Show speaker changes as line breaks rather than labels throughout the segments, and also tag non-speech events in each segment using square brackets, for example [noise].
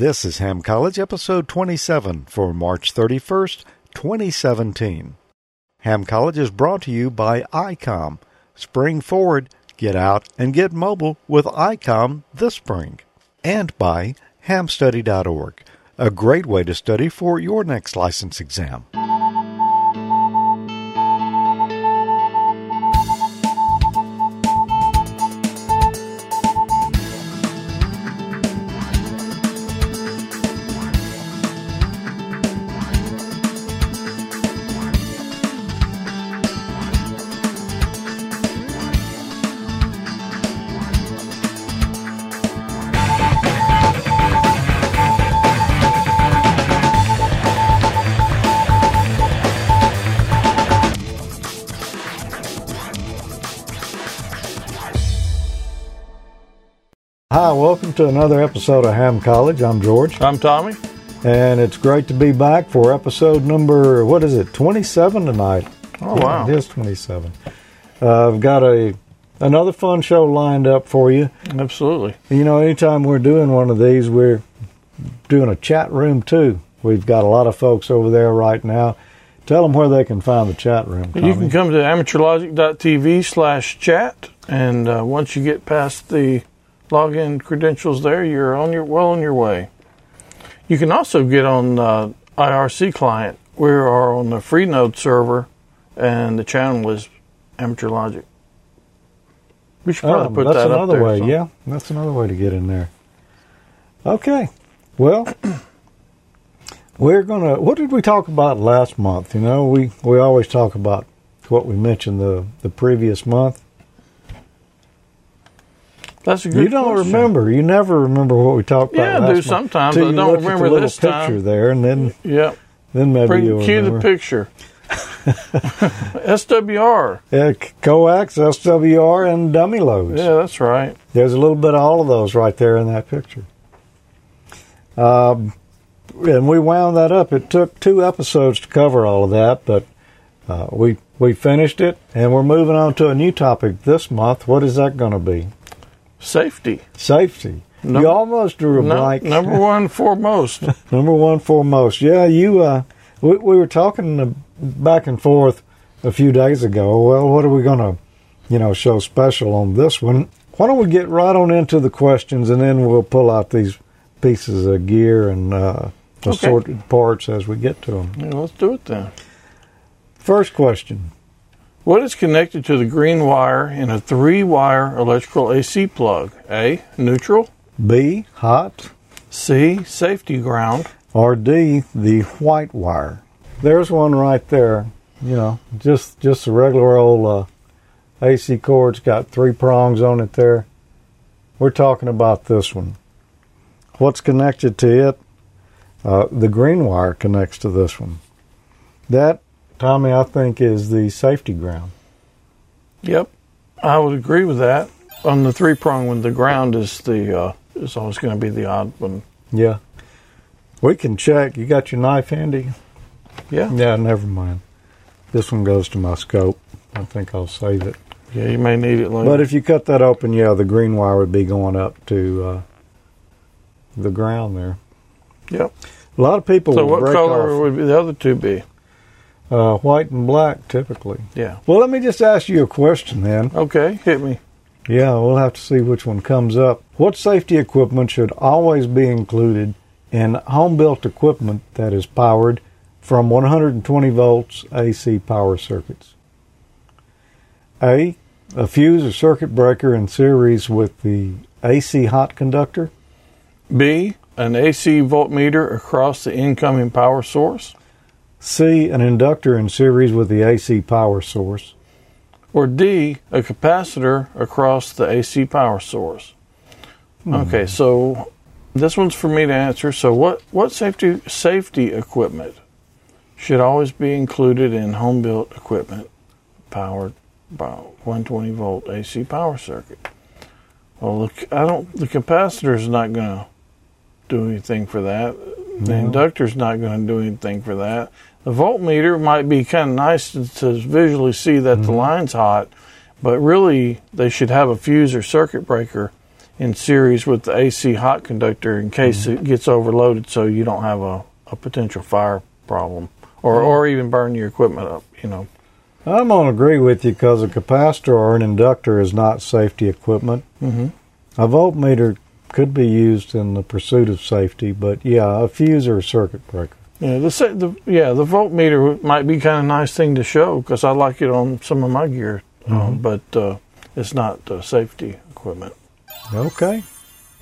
This is Ham College, episode 27 for March 31st, 2017. Ham College is brought to you by ICOM. Spring forward, get out and get mobile with ICOM this spring. And by hamstudy.org, a great way to study for your next license exam. Welcome to another episode of Ham College. I'm George,
I'm Tommy.
and it's great to be back for episode number, what is it, 27 tonight?
Oh,
Yeah,
wow.
It is 27. Uh, I've got a another fun show lined up for you.
Absolutely.
You know, anytime we're doing one of these, we're doing a chat room too. We've got a lot of folks over there right now. Tell them where they can find the chat room.
You can come to amateurlogic.tv slash chat, and uh, once you get past the login credentials there, you're on your well on your way. You can also get on uh, IRC client. We are on the Freenode server, and the channel is Amateur Logic. We should probably
Oh,
put that up there.
That's another way.
so-
Yeah, that's another way to get in there. Okay. Well, [clears throat] we're gonna. What did we talk about last month? You know, we we always talk about what we mentioned the the previous month.
That's a good
you don't
question.
remember. You never remember what we talked about.
Yeah, I do
month,
sometimes. I don't
look at the
remember
little
this
picture
time.
there, and then
yeah,
then maybe
Bring,
you'll
cue the picture. [laughs] SWR.
Yeah, coax, SWR, and dummy loads.
Yeah, that's right.
There's a little bit of all of those right there in that picture. Um, and we wound that up. It took two episodes to cover all of that, but uh, we we finished it, and we're moving on to a new topic this month. What is that going to be?
Safety.
Safety.
No-
you almost drew a blank.
number [laughs] one foremost.
Number one foremost. Yeah, you. Uh, we, we were talking back and forth a few days ago. Well, what are we going to, you know, show special on this one? Why don't we get right on into the questions, and then we'll pull out these pieces of gear and uh, assorted parts as we get to them.
Yeah, let's do it then.
First question.
What is connected to the green wire in a three wire electrical AC plug? A. Neutral.
B. Hot.
C. Safety ground.
Or D. The white wire. There's one right there. You know, just just a regular old uh, AC cord. It's got three prongs on it there. We're talking about this one. What's connected to it? Uh, the green wire connects to this one. That, Tommy, I think is the safety ground.
Yep. I would agree with that. On the three prong one, the ground is the uh, is always going to be the odd one.
Yeah. We can check. You got your knife handy?
Yeah.
Yeah, never mind. This one goes to my scope. I think I'll save it.
Yeah, you may need it later.
But if you cut that open, yeah, the green wire would be going up to uh, the ground there.
yep.
A lot of people
So what color
off
would be the other two be?
Uh, white and black typically.
Yeah.
Well, let me just ask you a question then.
Okay, hit me.
Yeah, we'll have to see which one comes up. What safety equipment should always be included in home built equipment that is powered from 120 volts AC power circuits? A. A fuse or circuit breaker in series with the AC hot conductor.
B. An AC voltmeter across the incoming power source.
C. An inductor in series with the AC power source.
Or D, a capacitor across the AC power source. Hmm. Okay, so this one's for me to answer. So what, what safety safety equipment should always be included in home built equipment powered by 120 volt AC power circuit? Well, look, I don't. The capacitor is not going to do anything for that. The
No.
inductor's not going to do anything for that. The voltmeter might be kind of nice to, to visually see that the line's hot, but really they should have a fuse or circuit breaker in series with the AC hot conductor in case
Mm-hmm.
it gets overloaded, so you don't have a, a potential fire problem or or even burn your equipment up. You know.
I'm going to agree with you because a capacitor or an inductor is not safety equipment.
Mm-hmm.
A voltmeter could be used in the pursuit of safety, but yeah, a fuse or a circuit breaker.
Yeah, the, the yeah the voltmeter might be kind of nice thing to show because I like it on some of my gear, um,
Mhm.
but uh, it's not uh, safety equipment.
Okay,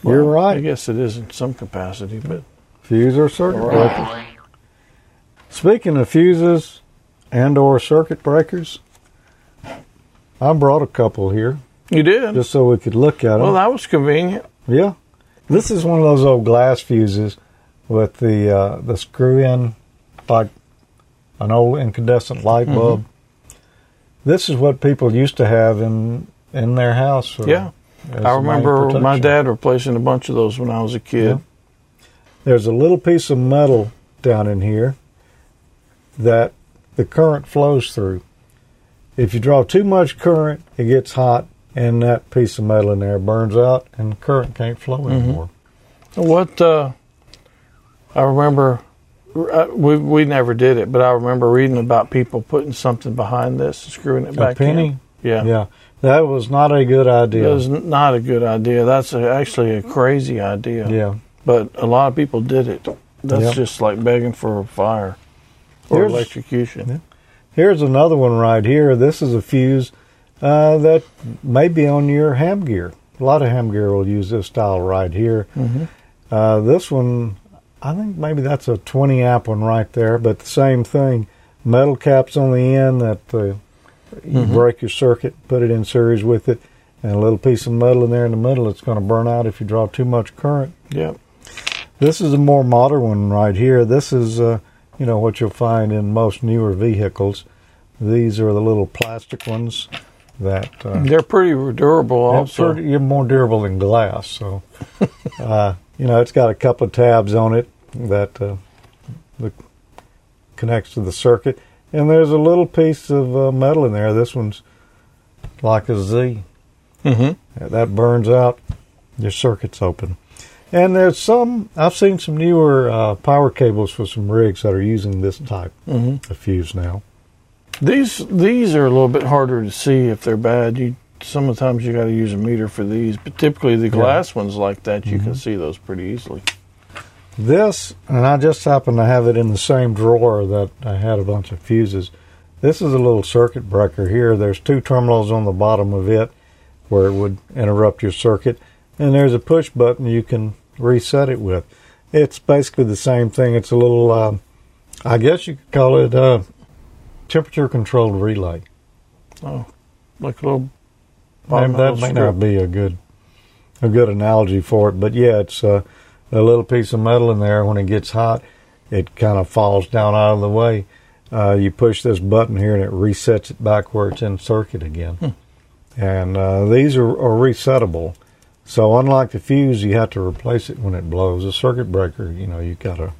you're
right. I guess it is in some capacity, but
Fuse or circuit
Right.
breaker. Speaking of fuses and or circuit breakers, I brought a couple here
you did.
just so we could look at them.
well, that was convenient.
Yeah, this is one of those old glass fuses with the uh, the screw in like an old incandescent light
Mhm.
bulb. This is what people used to have in in their house. for-
Yeah, I remember my dad replacing a bunch of those when I was a kid.
There's a little piece of metal down in here that the current flows through. If you draw too much current, it gets hot, and that piece of metal in there burns out, and the current can't flow
Mm-hmm.
anymore.
What uh, I remember, uh, we we never did it, but I remember reading about people putting something behind this, and screwing it back
a penny,
in. Yeah.
yeah, that was not a good idea.
It was not a good idea. That's a, actually a crazy idea.
Yeah.
But a lot of people did it. That's just like begging for a fire or
Here's-
electrocution.
Here's another one right here. This is a fuse uh, that may be on your ham gear. A lot of ham gear will use this style right here.
Mm-hmm.
Uh, this one, I think maybe that's a 20 amp one right there, but the same thing. Metal caps on the end that uh, you
Mhm.
break your circuit, put it in series with it, and a little piece of metal in there in the middle. It's going to burn out if you draw too much current.
Yep.
This is a more modern one right here. This is, uh, you know, what you'll find in most newer vehicles. These are the little plastic ones that uh,
They're pretty durable also.
pretty, you're more durable than glass. So, [laughs] uh, you know, it's got a couple of tabs on it that uh, the, connects to the circuit, and there's a little piece of uh, metal in there. This one's like a Z.
mm-hmm.
That burns out, your circuit's open. And there's some, I've seen some newer uh, power cables for some rigs that are using this type
Mm-hmm.
of fuse now.
These these are a little bit harder to see if they're bad. You sometimes you got to use a meter for these, but typically the glass ones like that you can
Mhm.
see those pretty easily.
This, and I just happen to have it in the same drawer that I had a bunch of fuses. This is a little circuit breaker here. There's two terminals on the bottom of it where it would interrupt your circuit, and there's a push button you can reset it with. It's basically the same thing. It's a little, um, I guess you could call it a temperature controlled relay.
Oh, like a little.
That,
a
may not be a good a good analogy for it, but yeah, it's uh, a little piece of metal in there. When it gets hot, it kind of falls down out of the way. Uh, you push this button here, and it resets it back where it's in circuit again.
Hmm.
And uh, these are, are resettable. So unlike the fuse, you have to replace it when it blows. A circuit breaker, you know, you got a,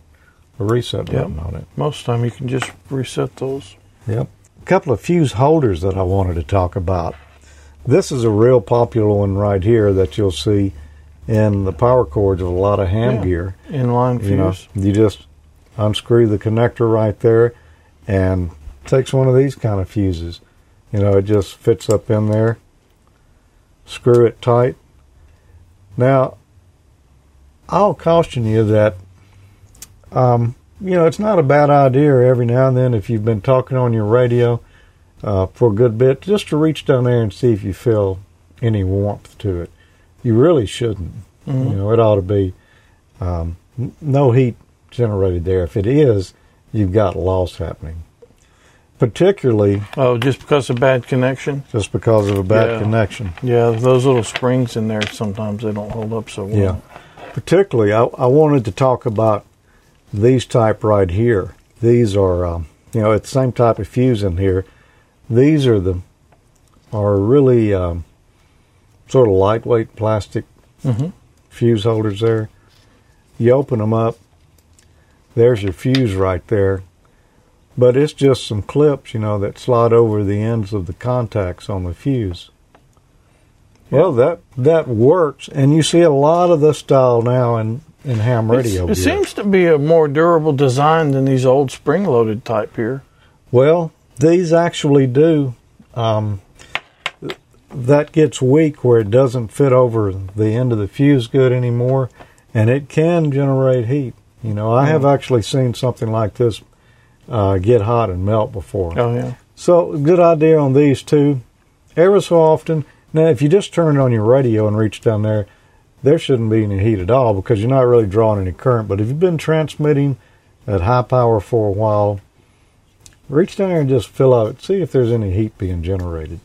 a reset
Yep.
button on it.
Most of the time you can just reset those.
Yep. A couple of fuse holders that I wanted to talk about. This is a real popular one right here that you'll see in the power cords of a lot of ham
Yeah.
gear.
Inline
You know, you just unscrew the connector right there and takes one of these kind of fuses. You know, it just fits up in there. Screw it tight. Now, I'll caution you that, um, you know, it's not a bad idea every now and then if you've been talking on your radio uh, for a good bit, just to reach down there and see if you feel any warmth to it. You really shouldn't.
Mhm.
You know, it ought to be um, n- no heat generated there. If it is, you've got loss happening. Particularly
Oh, just because of bad connection.
just because of a bad
Yeah.
connection.
Yeah, those little springs in there sometimes they don't hold up so well.
Yeah. Particularly, I, I wanted to talk about these type right here. These are, um, you know, it's the same type of fuse in here. These are the are really um, sort of lightweight plastic
Mm-hmm.
fuse holders there. You open them up. There's your fuse right there. But it's just some clips, you know, that slide over the ends of the contacts on the fuse. Well, that that works, and you see a lot of this style now in in ham radio.
It's- it seems to be a more durable design than these old spring-loaded type here.
Well, these actually do. Um, that gets weak where it doesn't fit over the end of the fuse good anymore, and it can generate heat. You know, I have actually seen something like this uh, get hot and melt before.
Oh yeah.
So, good idea on these two. Ever so often, now if you just turn it on your radio and reach down there, there shouldn't be any heat at all because you're not really drawing any current. But if you've been transmitting at high power for a while, reach down there and just fill out, see if there's any heat being generated.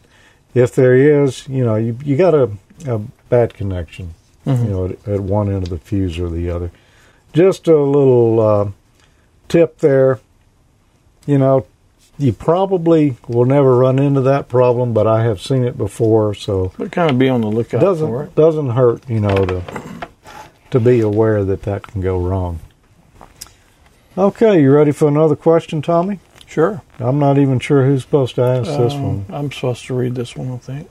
If there is, you know, you, you got a, a bad connection, you know, at, at one end of the fuse or the other. Just a little uh, tip there, you know, you probably will never run into that problem, but I have seen it before, so
But kind of be on the lookout for
doesn't
it.
doesn't hurt, you know, to to be aware that that can go wrong. Okay, you ready for another question, Tommy?
Sure.
I'm not even sure who's supposed to ask this
Um,
one.
I'm supposed to read this one, I think.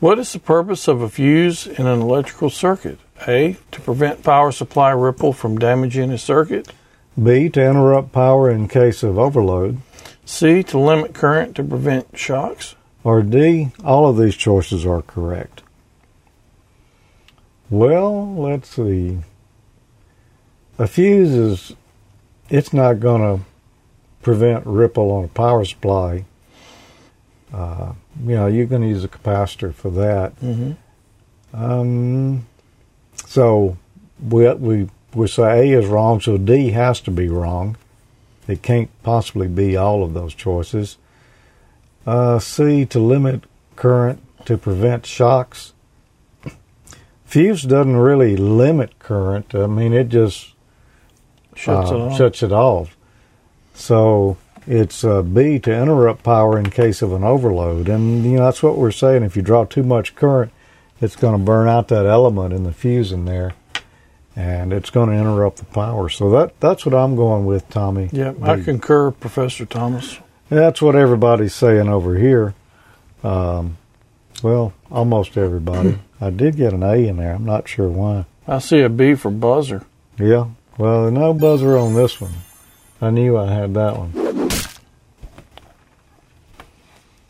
What is the purpose of a fuse in an electrical circuit? A. To prevent power supply ripple from damaging a circuit.
B to interrupt power in case of overload,
C. To limit current to prevent shocks.
or D. All of these choices are correct. Well, let's see. A fuse is it's not going to prevent ripple on a power supply. Uh, you know, you're going to use a capacitor for that.
Mm-hmm.
Um, so we we we say A is wrong, so D has to be wrong. It can't possibly be all of those choices. Uh, C to limit current to prevent shocks. Fuse doesn't really limit current. I mean, it just
Shuts
uh,
it off.
shuts it off. So it's uh, B to interrupt power in case of an overload, and you know that's what we're saying. If you draw too much current, it's going to burn out that element in the fuse in there, and it's going to interrupt the power. So that that's what I'm going with, Tommy.
Yep, I concur, Professor Thomas.
That's what everybody's saying over here. Um, well, almost everybody. [clears throat] I did get an A in there. I'm not sure why.
I see a B for buzzer.
Yeah. Well, no buzzer on this one. I knew I had that one.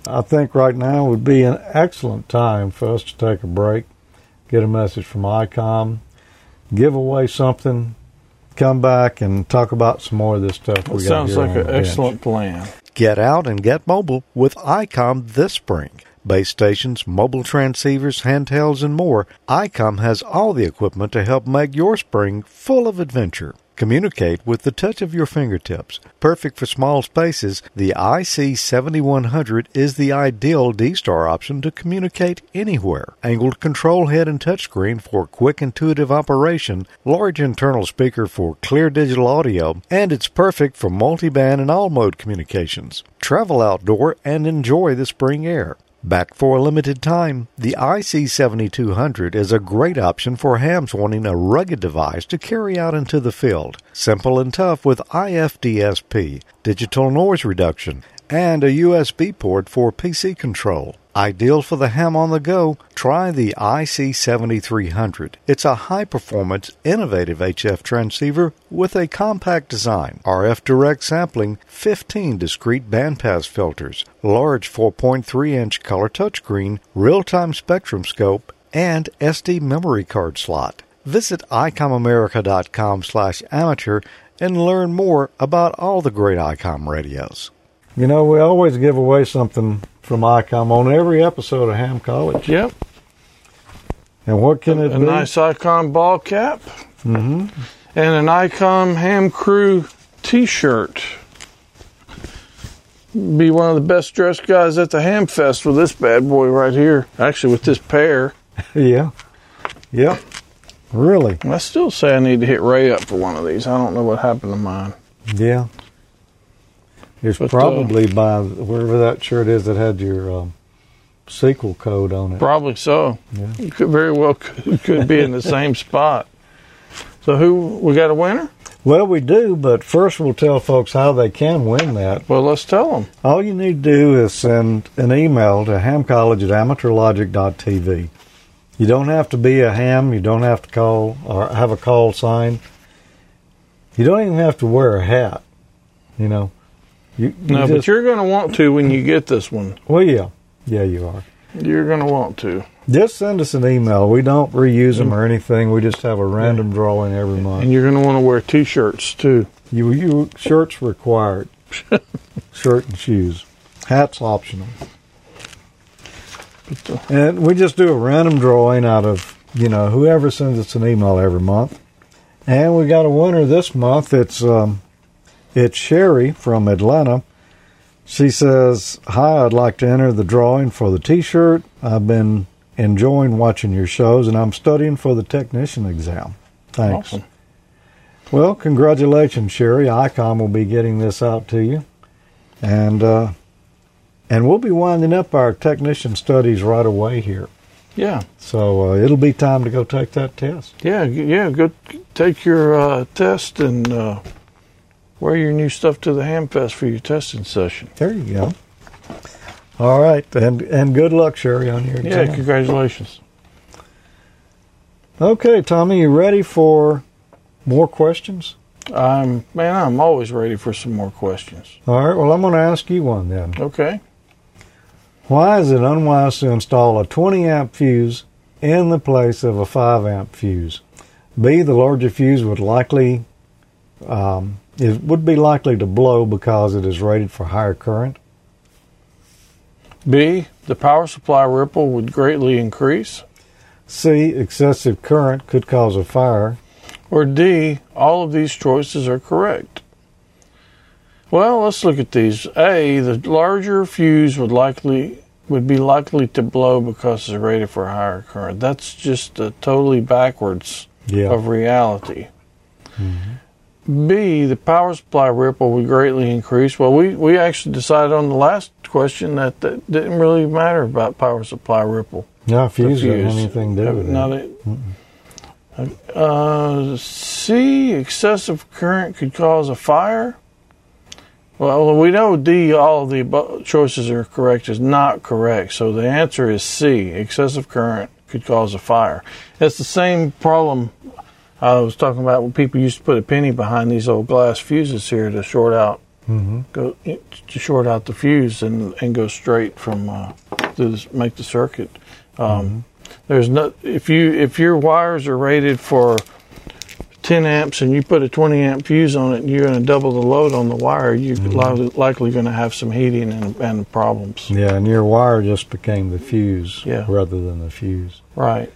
I think right now would be an excellent time for us to take a break, get a message from ICOM, give away something, come back and talk about some more of this stuff.
That
we got
sounds
here
like an
the bench.
excellent plan.
Get out and get mobile with ICOM this spring. Base stations, mobile transceivers, handhelds, and more, ICOM has all the equipment to help make your spring full of adventure. Communicate with the touch of your fingertips. Perfect for small spaces, the IC7100 is the ideal D-Star option to communicate anywhere. Angled control head and touchscreen for quick intuitive operation, large internal speaker for clear digital audio, and it's perfect for multi-band and all-mode communications. Travel outdoor and enjoy the spring air. Back for a limited time, the IC7200 is a great option for hams wanting a rugged device to carry out into the field. Simple and tough with IFDSP, digital noise reduction, and a USB port for PC control. Ideal for the ham on the go, try the IC7300. It's a high performance, innovative HF transceiver with a compact design, RF direct sampling, 15 discrete bandpass filters, large 4.3 inch color touchscreen, real time spectrum scope, and SD memory card slot. Visit icomamerica.com slash amateur and learn more about all the great ICOM radios.
You know, we always give away something from ICOM on every episode of Ham College.
Yep,
And what can it
a
be?
A nice ICOM ball cap
Mm-hmm.
and an ICOM Ham Crew T-shirt. Be one of the best dressed guys at the Ham Fest with this bad boy right here. Actually, with this pair. [laughs]
Yeah. Yep. Really?
I still say I need to hit Ray up for one of these. I don't know what happened to mine.
Yeah. It's
But, uh,
probably by wherever that shirt is that had your um, sequel code on it.
Probably so.
Yeah.
It could very well could, could be in the same spot. So who we got a winner?
Well, we do, but first we'll tell folks how they can win that.
Well, let's tell them.
All you need to do is send an email to hamcollege at amateurlogic.tv. You don't have to be a ham. You don't have to call or have a call sign. You don't even have to wear a hat. You know. You, you
No, but you're going to want to when you get this one.
well, yeah, yeah, you are.
You're going to want to.
Just send us an email. We don't reuse them or anything. We just have a random drawing every month.
And you're going to want to wear T-shirts too.
You, you shirts required. [laughs] Shirt and shoes. Hats optional.
Uh,
And we just do a random drawing out of, you know, whoever sends us an email every month. And we got a winner this month. It's um, it's Sherry from Atlanta. She says, "Hi, I'd like to enter the drawing for the T-shirt. I've been enjoying watching your shows, and I'm studying for the technician exam. Thanks."
awesome.
Well, congratulations, Sherry. ICOM will be getting this out to you, and uh, and we'll be winding up our technician studies right away here.
Yeah,
So uh, it'll be time to go take that test.
yeah, yeah. Go take your uh, test and uh, wear your new stuff to the Hamfest for your testing session.
There you go. All right, and and good luck, Sherry, on your
Yeah, congratulations.
Okay, Tommy, you ready for more questions?
I'm man. I'm always ready for some more questions.
All right. Well, I'm going to ask you one then.
Okay.
Why is it unwise to install a 20 amp fuse in the place of a 5 amp fuse? B. The larger fuse would likely um, it would be likely to blow because it is rated for higher current.
B. The power supply ripple would greatly increase.
C. Excessive current could cause a fire.
Or D. All of these choices are correct. Well, let's look at these. A. The larger fuse would likely would be likely to blow because it's rated for higher current. That's just totally backwards
Yeah.
of reality. Mm-hmm. B, the power supply ripple would greatly increase. Well, we, we actually decided on the last question that that didn't really matter about power supply ripple.
No,
The
fuse
fuse.
anything to do with
Not
it.
a- uh, C, excessive current could cause a fire. Well, we know D, all of the choices are correct, is not correct. So the answer is C, excessive current could cause a fire. It's the same problem I was talking about when people used to put a penny behind these old glass fuses here to short out
hmm
go to short out the fuse and and go straight from uh, to make the circuit. Um, There's no if you if your wires are rated for 10 amps and you put a 20 amp fuse on it and you're going to double the load on the wire, you're li- likely going to have some heating and, and problems.
Yeah, and your wire just became the fuse
Yeah.
rather than the fuse.
Right.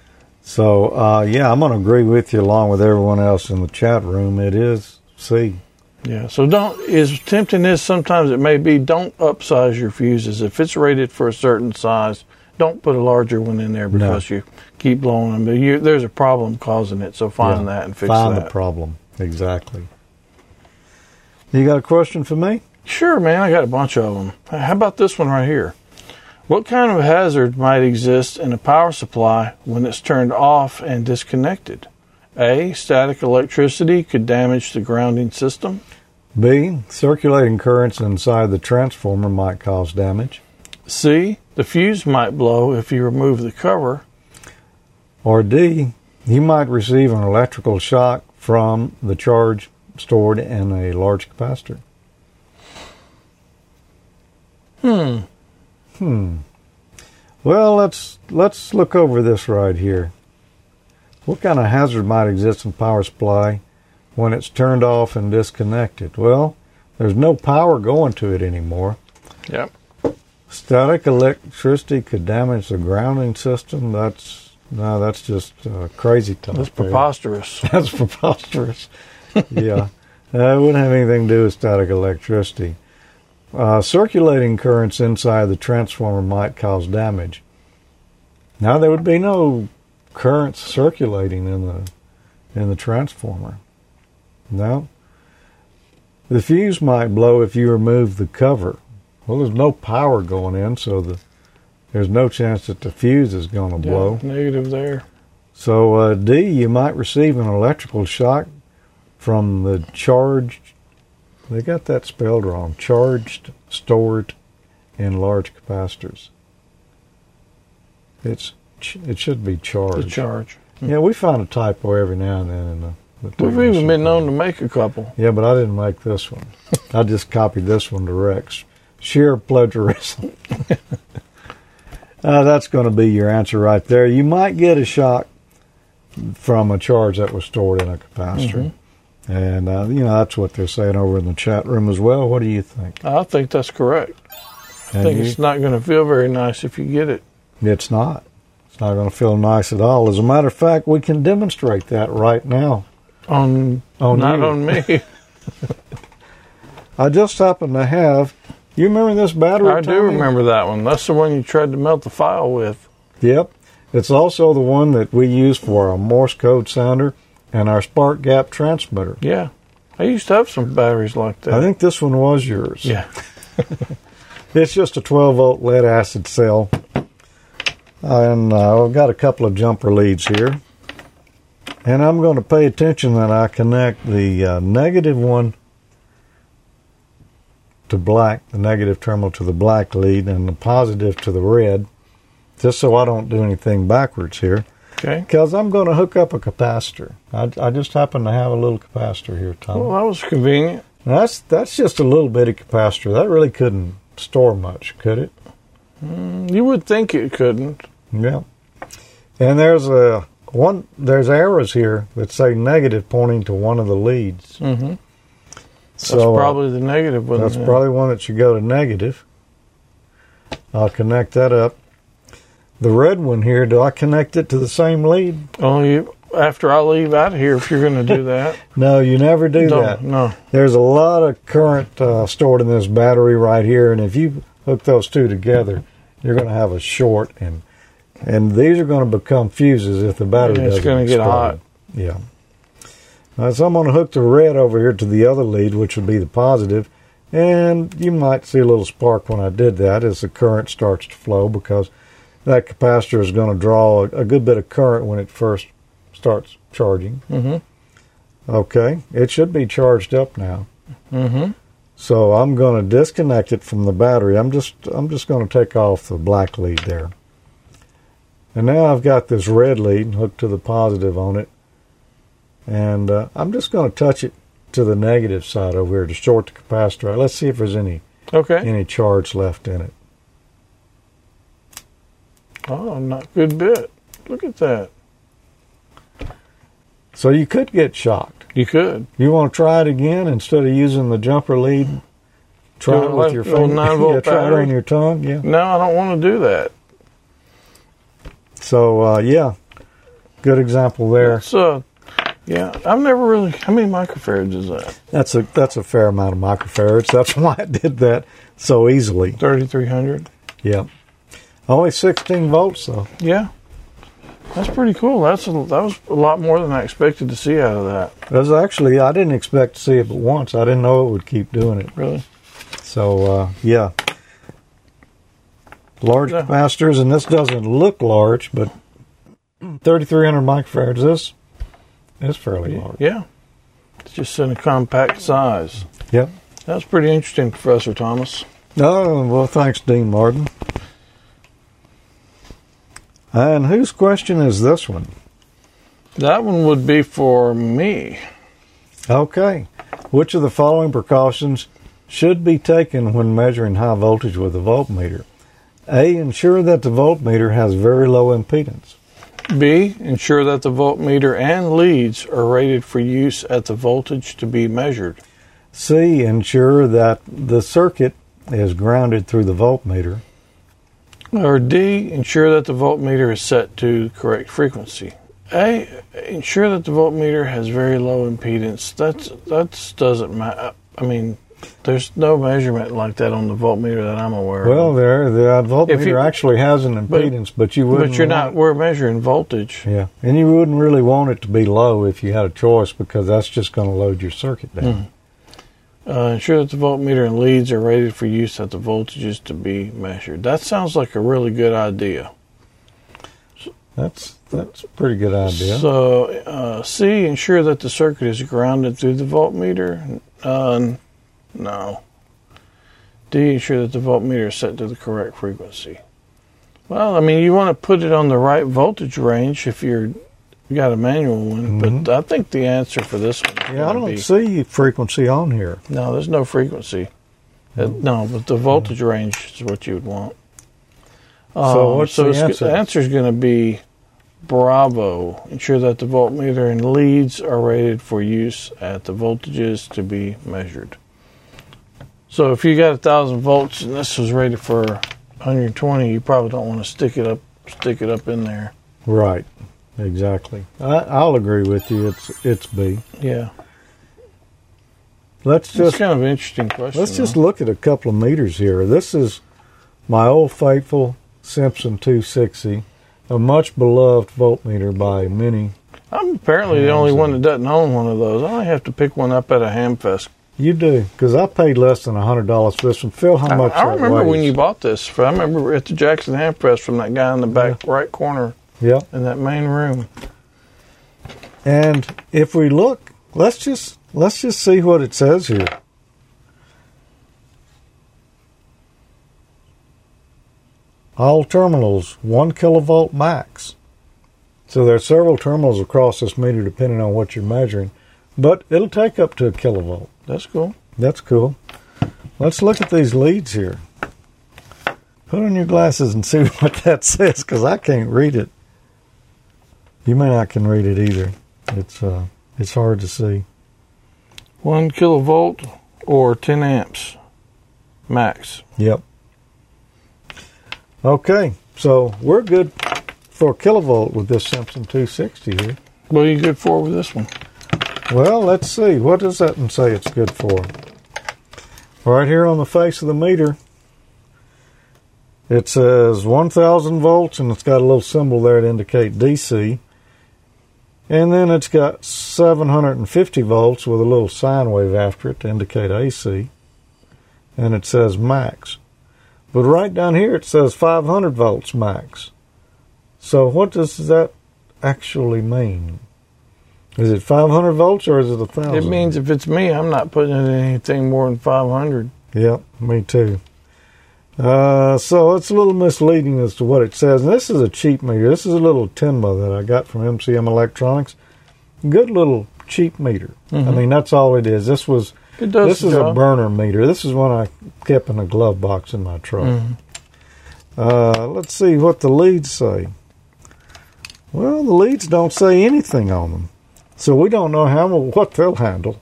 So, uh, yeah, I'm going to agree with you along with everyone else in the chat room. It is C.
Yeah. So don't as tempting as sometimes it may be. Don't upsize your fuses if it's rated for a certain size. Don't put a larger one in there because you keep blowing them. But you, there's a problem causing it. So find
Yeah,
that and fix
Find
that.
Find the problem. Exactly. You got a question for me?
Sure, man. I got a bunch of them. How about this one right here? What kind of hazard might exist in a power supply when it's turned off and disconnected? A. Static electricity could damage the grounding system.
B. Circulating currents inside the transformer might cause damage.
C. The fuse might blow if you remove the cover.
Or D. You might receive an electrical shock from the charge stored in a large capacitor.
Hmm.
Hmm. Well, let's let's look over this right here. What kind of hazard might exist in power supply when it's turned off and disconnected? Well, there's no power going to it anymore.
Yep.
Static electricity could damage the grounding system. That's no, that's just uh, crazy talk.
That's
there.
preposterous. [laughs]
That's preposterous. yeah, that wouldn't have anything to do with static electricity. Uh, circulating currents inside the transformer might cause damage. Now there would be no currents circulating in the in the transformer. No. The fuse might blow if you remove the cover. Well, there's no power going in, so the there's no chance that the fuse is going to blow.
Negative there.
So uh, D, you might receive an electrical shock from the charged. They got that spelled wrong. Charged, stored in large capacitors. It's ch- it should be charged.
The charge.
yeah, we find a typo every now and then in the. the
We've even been known to make a couple.
Yeah, but I didn't make this one. I just copied this one to Rex. Sheer plagiarism. [laughs] uh, that's going to be your answer right there. You might get a shock from a charge that was stored in a capacitor. And, uh, you know, that's what they're saying over in the chat room as well. What do you think?
I think that's correct. I
And
think
you-
it's not going to feel very nice if you get it.
It's not. It's not going to feel nice at all. As a matter of fact, we can demonstrate that right now.
On,
On
not
you.
on me. [laughs]
I just happen to have. You remember this battery?
I do remember that one. That's the one you tried to melt the file with.
Yep. It's also the one that we use for our Morse code sounder and our spark gap transmitter.
Yeah. I used to have some batteries like that.
I think this one was yours.
yeah. [laughs]
It's just a 12 volt lead acid cell. And uh, I've got a couple of jumper leads here. And I'm going to pay attention that I connect the uh, negative one to black, the negative terminal to the black lead, and the positive to the red, just so I don't do anything backwards here.
Okay.
Because I'm going to hook up a capacitor. I, I just happen to have a little capacitor here, Tom.
Well, that was convenient.
That's that's just a little bitty capacitor. That really couldn't store much, could it?
You would think it couldn't.
Yeah. And there's a one. There's arrows here that say negative pointing to one of the leads.
Mm-hmm. That's
So uh,
probably the negative one.
that's probably one that should go to negative. I'll connect that up. The red one here. Do I connect it to the same lead?
Oh, you after I leave out of here, if you're going to do that, [laughs]
No, you never do
Don't-
that.
No.
There's a lot of current uh, stored in this battery right here, and if you hook those two together, you're going to have a short, and and these are going to become fuses if the battery
Yeah, it's
doesn't.
gonna get hot.
Yeah. Now, so I'm going to hook the red over here to the other lead, which would be the positive, and you might see a little spark when I did that as the current starts to flow because that capacitor is going to draw a, good bit of current when it first starts charging.
Mm-hmm.
Okay, it should be charged up now.
Mm-hmm.
So I'm going to disconnect it from the battery. I'm just I'm just going to take off the black lead there. And now I've got this red lead hooked to the positive on it. And uh, I'm just going to touch it to the negative side over here to short the capacitor. Let's see if there's any
Okay.
any charge left in it.
Oh, not good bit. Look at that.
So you could get shocked.
You could.
You want to try it again instead of using the jumper lead? Try it
it
with your finger.
9 [laughs] volt
yeah, try it on your tongue. Yeah.
No, I don't want to do that.
So uh, yeah, good example there.
So, yeah, I've never really. How many microfarads is that?
That's a that's a fair amount of microfarads. That's [laughs] why I did that so easily.
Thirty-three hundred.
Yeah, only 16 volts though.
Yeah, that's pretty cool. That's a, that was a lot more than I expected to see out of that.
That's actually I didn't expect to see it but once. I didn't know it would keep doing it.
Really.
So uh, yeah, large
Yeah.
capacitors, and this doesn't look large, but 3,300 microfarads. This is fairly large.
Yeah. It's just in a compact size.
Yep.
That's pretty interesting, Professor Thomas.
Oh well, thanks, Dean Martin. And whose question is this one?
That one would be for me.
Okay. Which of the following precautions should be taken when measuring high voltage with a voltmeter? A. Ensure that the voltmeter has very low impedance.
B. Ensure that the voltmeter and leads are rated for use at the voltage to be measured.
C. Ensure that the circuit is grounded through the voltmeter.
Or D. Ensure that the voltmeter is set to correct frequency. A. Ensure that the voltmeter has very low impedance. That's that doesn't matter. I mean, there's no measurement like that on the voltmeter that I'm aware of.
Well, there, the uh, voltmeter
you-
actually has an impedance, but, you wouldn't.
But you're not. We're measuring voltage.
Yeah, and you wouldn't really want it to be low if you had a choice because that's just going to load your circuit down. Hmm.
Uh, ensure that the voltmeter and leads are rated for use at the voltages to be measured. That sounds like a really good idea.
That's that's a pretty good idea.
So, uh, C, ensure that the circuit is grounded through the voltmeter. Uh, no. D, ensure that the voltmeter is set to the correct frequency. Well, I mean, you want to put it on the right voltage range if you're you got a manual one, but I think the answer for this one.
Mm-hmm. Yeah, I don't
be,
see frequency on here.
No, there's no frequency. Uh, no, but the voltage range is what you would want.
So
Um,
what's
so
the answer?
The answer is going to be Bravo. Ensure that the voltmeter and leads are rated for use at the voltages to be measured. So if you got a thousand volts and this was rated for 120, you probably don't want to stick it up, stick it up in there.
Right. Exactly. I, I'll agree with you. It's it's B.
Yeah,
Let's just
kind of an interesting question.
let's just look at a couple of meters here. This is my old faithful Simpson 260, a much beloved voltmeter by many.
I'm apparently the only one that doesn't own one of those. I only have to pick one up at a Hamfest.
You do because I paid less than hundred dollars for this one. Phil, how much?
I
that
remember when you bought this. I remember at the Jackson Hamfest from that guy in the back right corner
Yeah.
in that main room.
And if we look, let's just let's just see what it says here. All terminals one kilovolt max. So there are several terminals across this meter depending on what you're measuring, but it'll take up to a kilovolt.
That's cool.
That's cool. Let's look at these leads here. Put on your glasses and see [laughs] what that says because I can't read it. You may not can read it either. It's uh, it's hard to see.
One kilovolt or 10 amps max.
Yep. Okay, so we're good for a kilovolt with this Simpson 260 here.
What are you good for with this one?
Well, let's see. What does that one say it's good for? Right here on the face of the meter, it says 1000 volts and it's got a little symbol there to indicate DC. And then it's got 750 volts with a little sine wave after it to indicate AC. And it says max. But right down here it says 500 volts max. So what does that actually mean? Is it 500 volts or is it a thousand?
It means if it's me, I'm not putting in anything more than 500.
Yep, me too. Uh, so it's a little misleading as to what it says. And this is a cheap meter. This is a little Tenma that I got from MCM Electronics. Good little cheap meter. I mean, that's all it is. This was
It does
this is a burner meter. This is one I kept in a glove box in my truck.
Mhm.
Uh, let's see what the leads say. Well, the leads don't say anything on them, so we don't know how what they'll handle.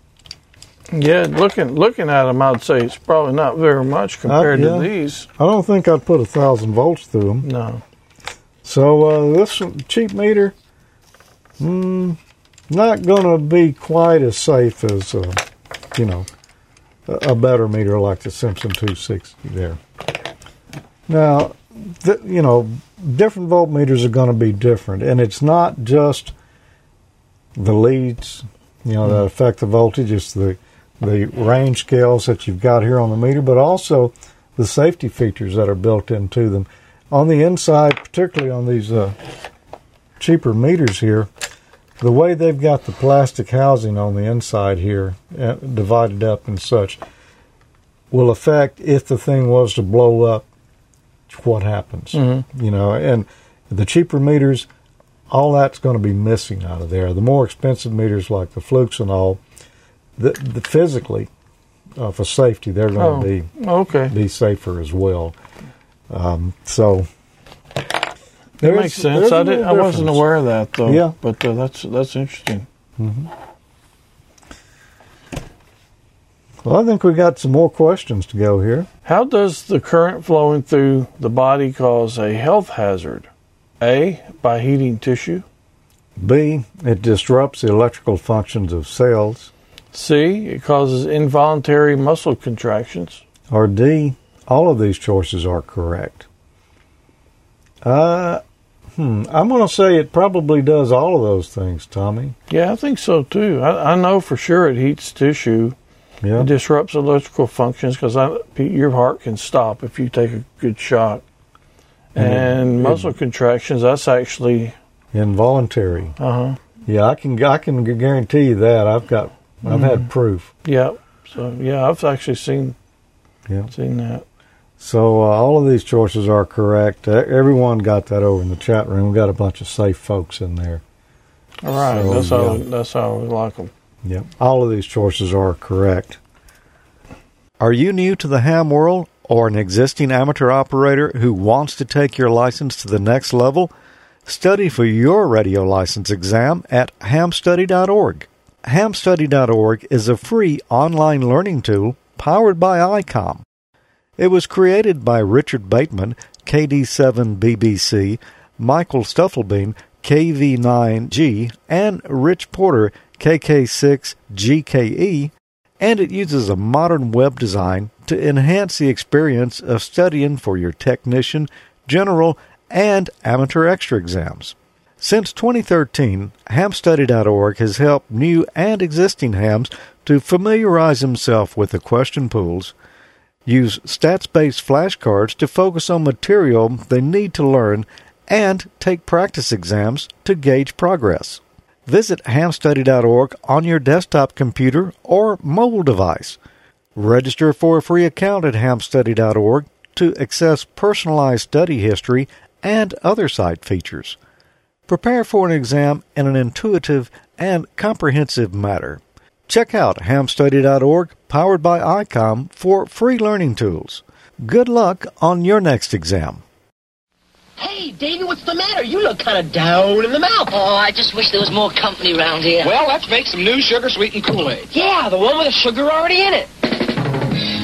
Yeah, looking looking at them, I'd say it's probably not very much compared
yeah.
to these.
I don't think I'd put a thousand volts through them.
No.
So uh, this cheap meter, mm, not going to be quite as safe as, uh, you know, a, a better meter like the Simpson 260 there. Now, th- you know, different voltmeters are going to be different, and it's not just the leads, you know, that affect the voltage. It's the the range scales that you've got here on the meter, but also the safety features that are built into them. On the inside, particularly on these uh, cheaper meters here, the way they've got the plastic housing on the inside here, uh, divided up and such, will affect if the thing was to blow up, what happens.
Mhm.
You know, and the cheaper meters, all that's going to be missing out of there. The more expensive meters, like the Flukes and all, the, the physically, uh, for safety, they're going
Oh.
to be
Okay.
be safer as well. Um, so
That makes sense. I did. I wasn't aware of that though.
Yeah.
But uh, that's that's interesting.
Well, I think we got some more questions to go here.
How does the current flowing through the body cause a health hazard? A. By heating tissue.
B, it disrupts the electrical functions of cells.
C. It causes involuntary muscle contractions.
Or D, all of these choices are correct. Uh, hmm, I'm going to say it probably does all of those things, Tommy.
Yeah, I think so too. I, I know for sure it heats tissue.
Yeah.
It disrupts electrical functions because your heart can stop if you take a good shock.
And it-
And
it-
muscle contractions, that's actually,
Involuntary.
uh huh.
Yeah, I can I can guarantee you that. I've got I've had proof.
Yeah. So, yeah, I've actually seen
Yeah.
seen that.
So uh, all of these choices are correct. Uh, everyone got that over in the chat room. We got a bunch of safe folks in there.
All right,
So,
that's how
yeah.
that's how we like them.
Yep. All of these choices are correct.
Are you new to the ham world or an existing amateur operator who wants to take your license to the next level? Study for your radio license exam at hamstudy.org. Hamstudy.org is a free online learning tool powered by ICOM. It was created by Richard Bateman, KD7BBC, Michael Stufflebeam, KV9G, and Rich Porter, KK6GKE, and it uses a modern web design to enhance the experience of studying for your technician, general, and amateur extra exams. Since 2013, hamstudy.org has helped new and existing hams to familiarize themselves with the question pools, use stats based flashcards to focus on material they need to learn, and take practice exams to gauge progress. Visit hamstudy.org on your desktop computer or mobile device. Register for a free account at hamstudy.org to access personalized study history and other site features. Prepare for an exam in an intuitive and comprehensive manner. Check out hamstudy.org, powered by ICOM, for free learning tools. Good luck on your next exam.
Hey, Davy, what's the matter? You look kind of down in the mouth.
Oh, I just wish there was more company around here.
Well, let's make some new sugar sweetened Kool-Aid.
Yeah, the one with the sugar already in it.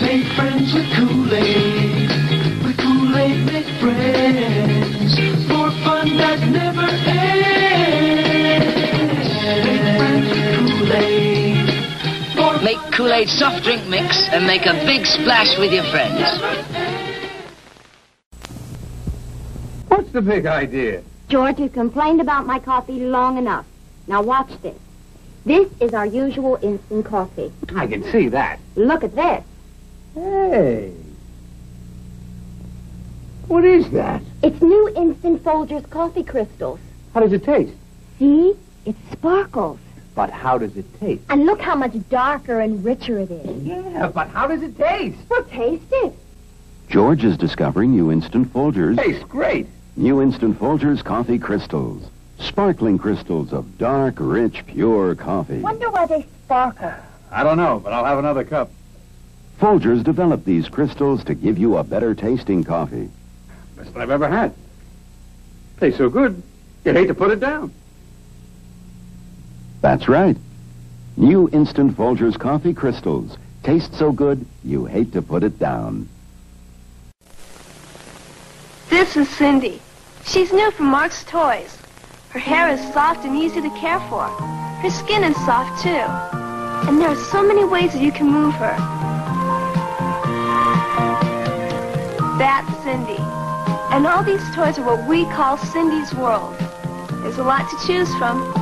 Make friends with Kool-Aid. With Kool-Aid, make friends. For fun that never Kool-Aid
soft drink mix and make a big splash with your friends.
What's the big idea?
George, you've complained about my coffee long enough. Now watch this. This is our usual instant coffee.
I can see that.
Look at this.
Hey. What is that?
It's new Instant Folgers coffee crystals.
How does it taste?
See? It sparkles.
But how does it taste?
And look how much darker and richer it is.
Yeah, but how does it taste?
Well, taste it.
George is discovering new Instant Folgers.
Tastes great.
New Instant Folgers coffee crystals. Sparkling crystals of dark, rich, pure coffee.
Wonder why they sparkle.
I don't know, but I'll have another cup.
Folgers developed these crystals to give you a better tasting coffee.
Best I've ever had. Tastes so good, you hate to put it down.
That's right. New Instant Folgers coffee crystals. Taste so good, you hate to put it down.
This is Cindy. She's new from Marx Toys. Her hair is soft and easy to care for. Her skin is soft, too. And there are so many ways that you can move her. That's Cindy. And all these toys are what we call Cindy's World. There's a lot to choose from.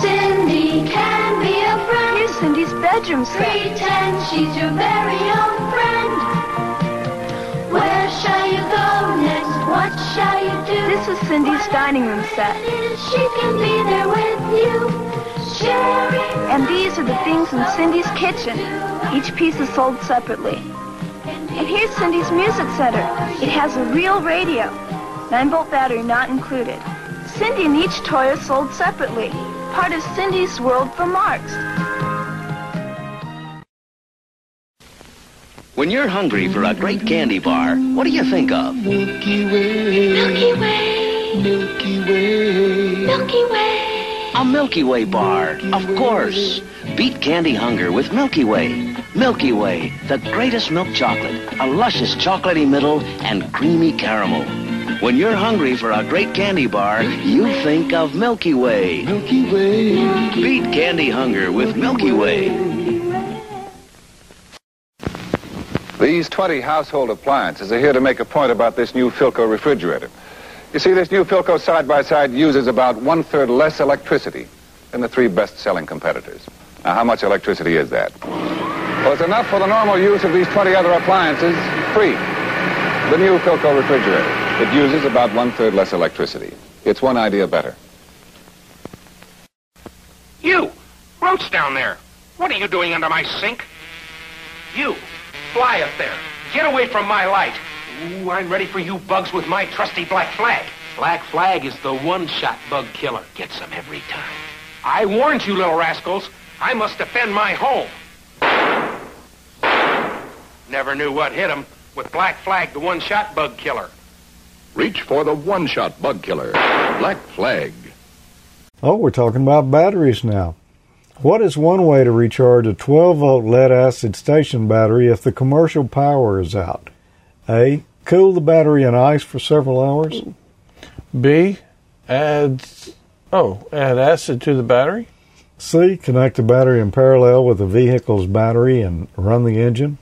Cindy can be a friend.
Here's Cindy's bedroom set.
Pretend she's your very own friend. Where shall you go next? What shall you do?
This is Cindy's dining room set.
She can be there with you. Sharing.
And these are the things in Cindy's kitchen. Each piece is sold separately. And here's Cindy's music center. It has a real radio. 9-volt battery not included. Cindy and each toy are sold separately. Part of Cindy's World for Marx.
When you're hungry for a great candy bar, what do you think of?
Milky Way. Milky Way. Milky Way. Milky Way.
A Milky Way bar, of course. Beat candy hunger with Milky Way. Milky Way, the greatest milk chocolate, a luscious chocolatey middle, and creamy caramel. When you're hungry for a great candy bar, you think of Milky Way.
Milky Way.
Beat candy hunger with Milky Way.
These 20 household appliances are here to make a point about this new Philco refrigerator. You see, this new Philco side-by-side uses about one-third less electricity than the three best-selling competitors. Now, how much electricity is that? Well, it's enough for the normal use of these 20 other appliances free. The new Philco refrigerator. It uses about one-third less electricity. It's one idea better.
You, Roach down there. What are you doing under my sink?
You, fly up there. Get away from my light. Ooh, I'm ready for you bugs with my trusty black flag. Black flag is the one-shot bug killer. Gets them every time. I warned you, little rascals. I must defend my home. Never knew what hit him. With Black Flag, the one-shot bug killer.
Reach for the one-shot bug killer, Black Flag.
Oh, we're talking about batteries now. What is one way to recharge a 12 volt lead acid station battery if the commercial power is out? A. Cool the battery in ice for several hours.
B. Add oh, add acid to the battery.
C. Connect the battery in parallel with the vehicle's battery and run the engine.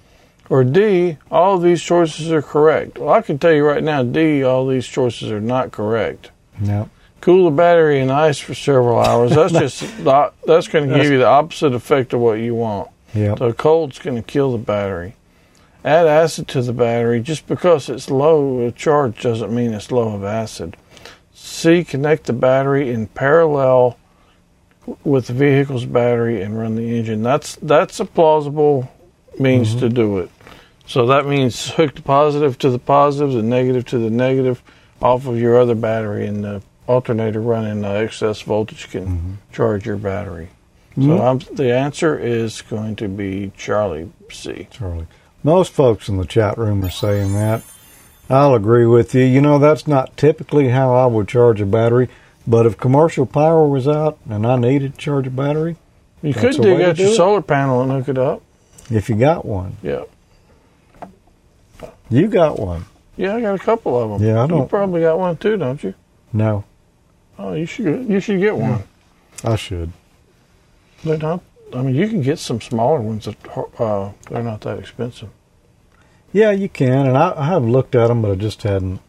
Or D. All of these choices are correct. Well, I can tell you right now, D. All these choices are not correct.
No.
Cool the battery in ice for several hours. That's [laughs] just not, that's going to give you the opposite effect of what you want.
Yep.
So cold's going to kill the battery. Add acid to the battery. Just because it's low a charge doesn't mean it's low of acid. C. Connect the battery in parallel with the vehicle's battery and run the engine. That's that's a plausible means mm-hmm. to do it. So that means hook the positive to the positive, the negative to the negative, off of your other battery, and the alternator running the excess voltage can charge your battery. So
Mhm.
I'm, the answer is going to be Charlie C.
Charlie. Most folks in the chat room are saying that. I'll agree with you. You know, that's not typically how I would charge a battery, but if commercial power was out and I needed to charge a battery,
You could dig out your
it.
solar panel and hook it up.
If you got one,
Yeah.
You got one.
Yeah, I got a couple of them.
Yeah, I don't- You
probably got one too, don't you?
No,
Oh, you should. You should get one.
I should.
They're not. I mean, you can get some smaller ones that uh, they're not that expensive.
Yeah, you can, and I, I have looked at them, but I just hadn't,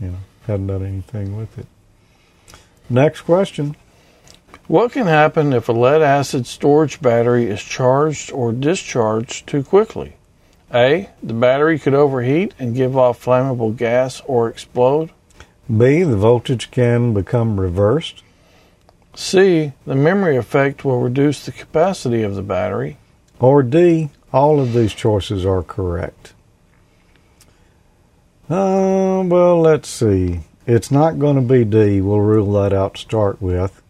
you know, hadn't done anything with it. Next question.
What can happen if a lead acid storage battery is charged or discharged too quickly? A. The battery could overheat and give off flammable gas or explode.
B. The voltage can become reversed.
C. The memory effect will reduce the capacity of the battery.
Or D. All of these choices are correct. Uh, well, let's see. It's not going to be D. We'll rule that out to start with.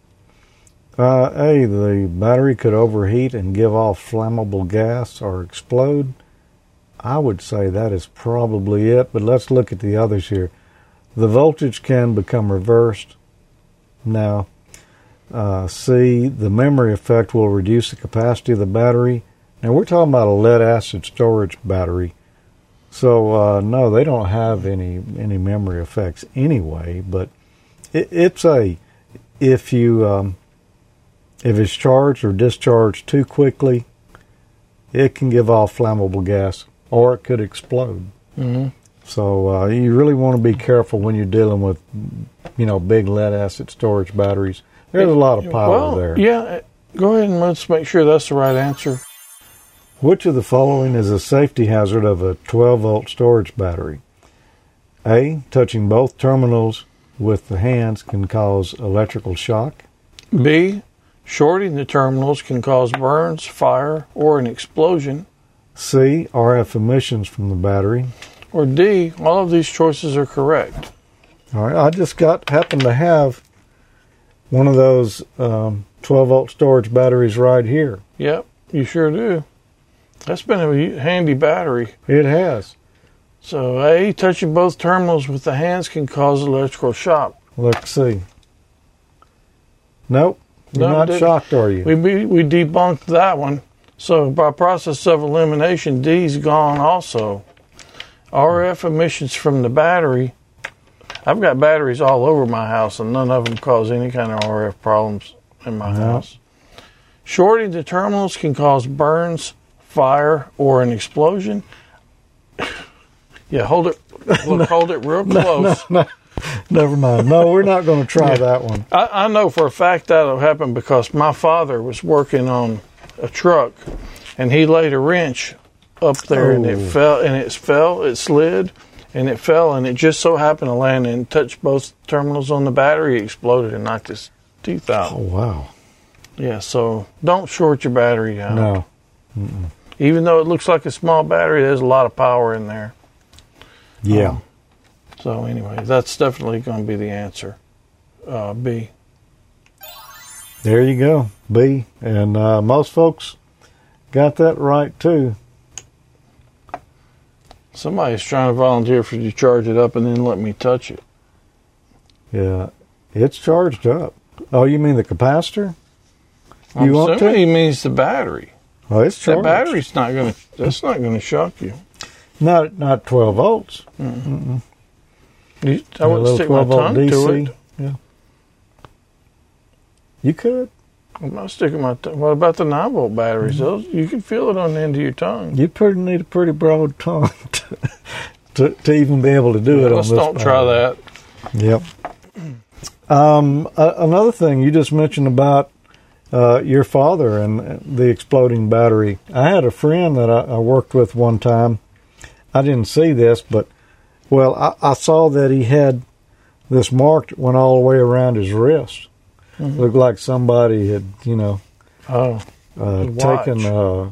Uh, A. The battery could overheat and give off flammable gas or explode. I would say that is probably it, but let's look at the others here. The voltage can become reversed. Now, Uh, the memory effect will reduce the capacity of the battery. Now we're talking about a lead acid storage battery. So uh, no, they don't have any any memory effects anyway. But it, it's a if you um, if it's charged or discharged too quickly, it can give off flammable gas or it could explode.
Mm-hmm.
So uh, you really want to be careful when you're dealing with, you know, big lead acid storage batteries. There's a lot of power
well,
there.
Yeah. uh, Go ahead and let's make sure that's the right answer.
Which of the following is a safety hazard of a 12 volt storage battery? A. Touching both terminals with the hands can cause electrical shock.
B. Shorting the terminals can cause burns, fire, or an explosion.
C. RF emissions from the battery.
Or D. All of these choices are correct.
All right, I just got happened to have one of those um, 12 volt storage batteries right here.
Yep, you sure do. That's been a handy battery.
It has.
So A. Touching both terminals with the hands can cause electrical shock.
Let's see. Nope. You're
No,
not shocked, are you?
We, we we debunked that one. So by process of elimination, D's gone also. RF emissions from the battery. I've got batteries all over my house, and none of them cause any kind of RF problems in my
No.
house. Shorting the terminals can cause burns, fire, or an explosion. [laughs] yeah, hold it. Look, [laughs] hold it real close.
no, no, never mind. No, we're not going to try [laughs]
Yeah.
that one.
I, I know for a fact that'll happen because my father was working on a truck and he laid a wrench up there and it
Oh.
fell and it fell, it slid and it fell and it just so happened to land and touch both terminals on the battery, it exploded and knocked his teeth out.
Oh wow.
Yeah, so don't short your battery out.
No. Mm-mm.
Even though it looks like a small battery, there's a lot of power in there.
Yeah.
Um, so anyway, that's definitely going to be the answer. Uh, B.
There you go, B. And uh, most folks got that right too.
Somebody's trying to volunteer for you to charge it up and then let me touch it.
Yeah, it's charged up. Oh, you mean the capacitor?
I'm
You want
assuming
to?
he means the battery.
Oh, it's
That
charged.
battery's not going to. That's not going to shock you.
Not not 12 volts.
Mm.
Mm-mm.
You, I wouldn't stick my
12 volt
tongue to
DC.
it.
Yeah. You could.
I'm not sticking my. Tongue. What about the nine volt batteries? Those you can feel it on the end of your tongue.
You pretty need a pretty broad tongue [laughs] to, to, to even be able to do it
Let's don't try that.
Yep. Um, a- another thing you just mentioned about uh, your father and the exploding battery. I had a friend that I, I worked with one time. I didn't see this, but well, I, I saw that he had this mark that went all the way around his wrist.
Mhm.
Looked like somebody had, you know,
Oh,
uh, taken uh,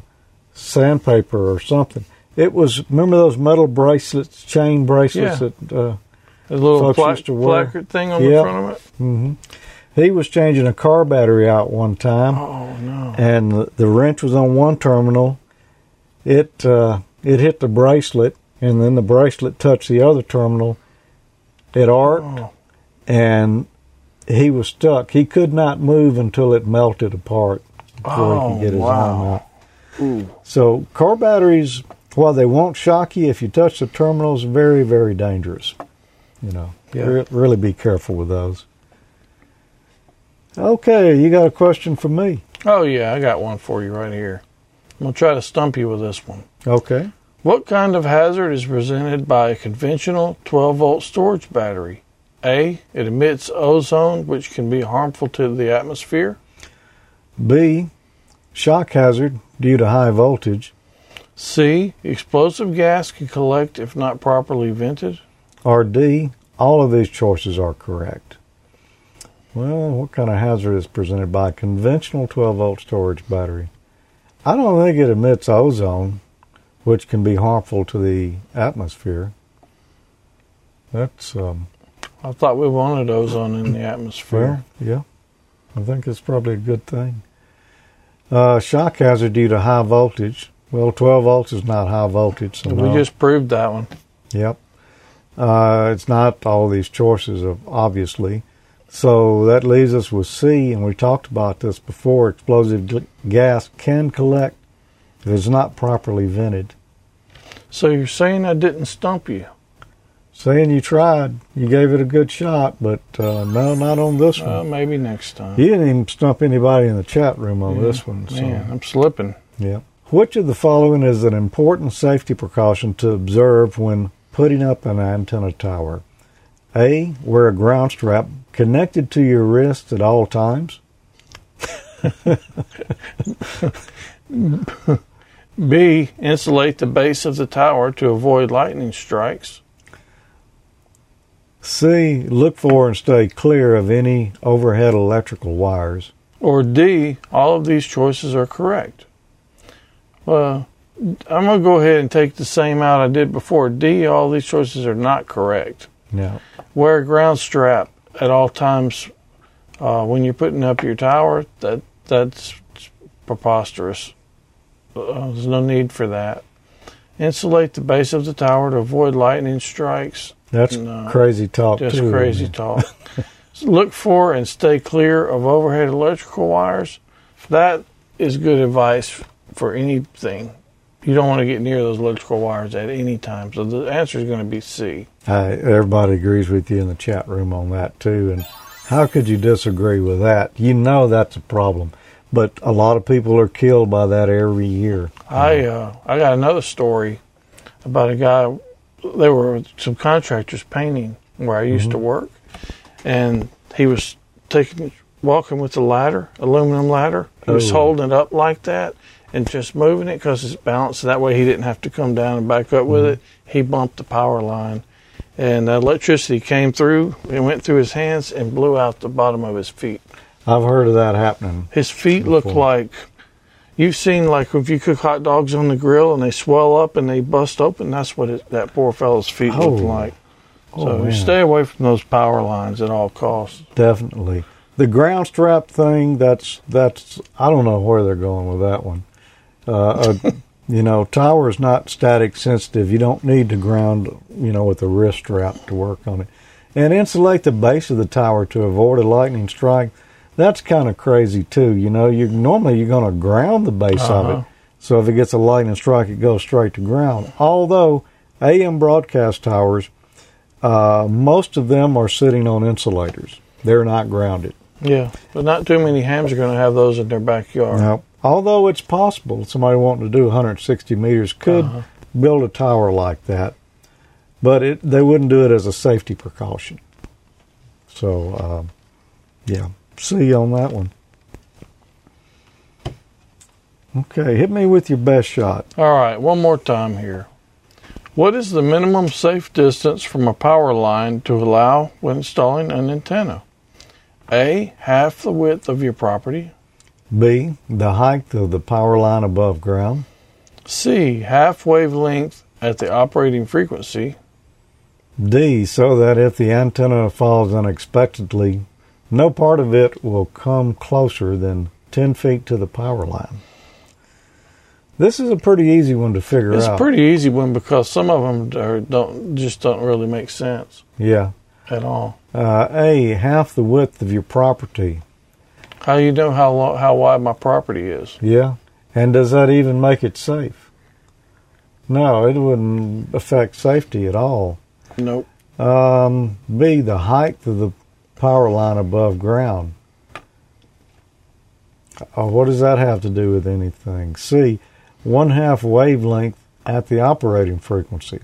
sandpaper or something. It was remember those metal bracelets, chain bracelets
Yeah.
that uh,
a little pla-
used to wear.
placard thing on the front of it.
Mm-hmm. He was changing a car battery out one time,
Oh no!
and the, the wrench was on one terminal. It uh, it hit the bracelet, and then the bracelet touched the other terminal. It arced,
Oh.
and he was stuck. He could not move until it melted apart before he
Oh,
could get his
wow.
arm out.
Ooh.
So car batteries, while they won't shock you if you touch the terminals, very very dangerous. You know,
Yeah.
Re- really be careful with those. Okay, you got a question for me?
Oh yeah, I got one for you right here. I'm gonna try to stump you with this one.
Okay.
What kind of hazard is presented by a conventional 12 volt storage battery? A. It emits ozone, which can be harmful to the atmosphere.
B, shock hazard due to high voltage.
C. Explosive gas can collect if not properly vented.
Or D, all of these choices are correct. Well, what kind of hazard is presented by a conventional 12 volt storage battery? I don't think it emits ozone, which can be harmful to the atmosphere. That's, um,
I thought we wanted ozone in the atmosphere.
well, yeah. I think it's probably a good thing. Uh, shock hazard due to high voltage. Well, 12 volts is not high voltage. So
we
no.
just proved that one.
Yep. Uh, it's not all these choices, of obviously. So that leaves us with C, and we talked about this before. Explosive g- gas can collect if it's not properly vented.
So you're saying I didn't stump you?
Saying you tried, you gave it a good shot, but uh, no, not on this
Uh,
one.
maybe next time.
You didn't even stump anybody in the chat room on
Yeah,
this one. So.
Man, I'm slipping.
Yeah. Which of the following is an important safety precaution to observe when putting up an antenna tower? A. Wear a ground strap connected to your wrist at all times. [laughs]
B. Insulate the base of the tower to avoid lightning strikes.
C. Look for and stay clear of any overhead electrical wires.
Or D. All of these choices are correct. Well, I'm going to go ahead and take the same out I did before. D. All these choices are not correct.
Yeah.
Wear a ground strap at all times uh, when you're putting up your tower. That that's preposterous. Uh, there's no need for that. Insulate the base of the tower to avoid lightning strikes.
That's
No,
crazy talk too.
Just
too.
crazy talk. [laughs] Look for and stay clear of overhead electrical wires. That is good advice for anything. You don't want to get near those electrical wires at any time. So the answer is going to be C.
I, everybody agrees with you in the chat room on that too. And how could you disagree with that? You know that's a problem. But a lot of people are killed by that every year.
I uh, I got another story about a guy. There were some contractors painting where I used to mm-hmm. work, and he was taking walking with a ladder, aluminum ladder. He was holding it up like that and just moving it because it's balanced. That way, he didn't have to come down and back up with mm-hmm. it. He bumped the power line, and the electricity came through and went through his hands and blew out the bottom of his feet.
I've heard of that happening.
His feet looked like You've seen like if you cook hot dogs on the grill and they swell up and they bust open. That's what it, that poor fellow's feet
Oh.
look like.
Oh,
So
man.
stay away from those power lines at all costs.
Definitely. The ground strap thing, that's that's I don't know where they're going with that one. Uh, a, [laughs] you know, tower is not static sensitive. You don't need to ground, you know, with a wrist strap to work on it. And insulate the base of the tower to avoid a lightning strike. That's kind of crazy too. You know, you normally you're going to ground the base of
Uh-huh.
it. So if it gets a lightning strike, it goes straight to ground. Although AM broadcast towers, uh, most of them are sitting on insulators. They're not grounded.
Yeah, but not too many hams are going to have those in their backyard.
No. Although it's possible somebody wanting to do 160 meters could
Uh-huh.
build a tower like that, but it, they wouldn't do it as a safety precaution. So, um, yeah, see you on that one. Okay, hit me with your best shot.
All right, one more time here. What is the minimum safe distance from a power line to allow when installing an antenna? A. Half the width of your property.
B, the height of the power line above ground.
C. Half wavelength at the operating frequency.
D, so that if the antenna falls unexpectedly, no part of it will come closer than 10 feet to the power line. This is a pretty easy one to figure out.
It's a pretty easy one because some of them are, don't just don't really make sense
yeah.
at all.
Uh, a, half the width of your property.
How you know how lo- how wide my property is?
Yeah. And does that even make it safe? No, it wouldn't affect safety at all.
Nope.
Um, B, the height of the power line above ground. Oh, what does that have to do with anything? C, one half wavelength at the operating frequency.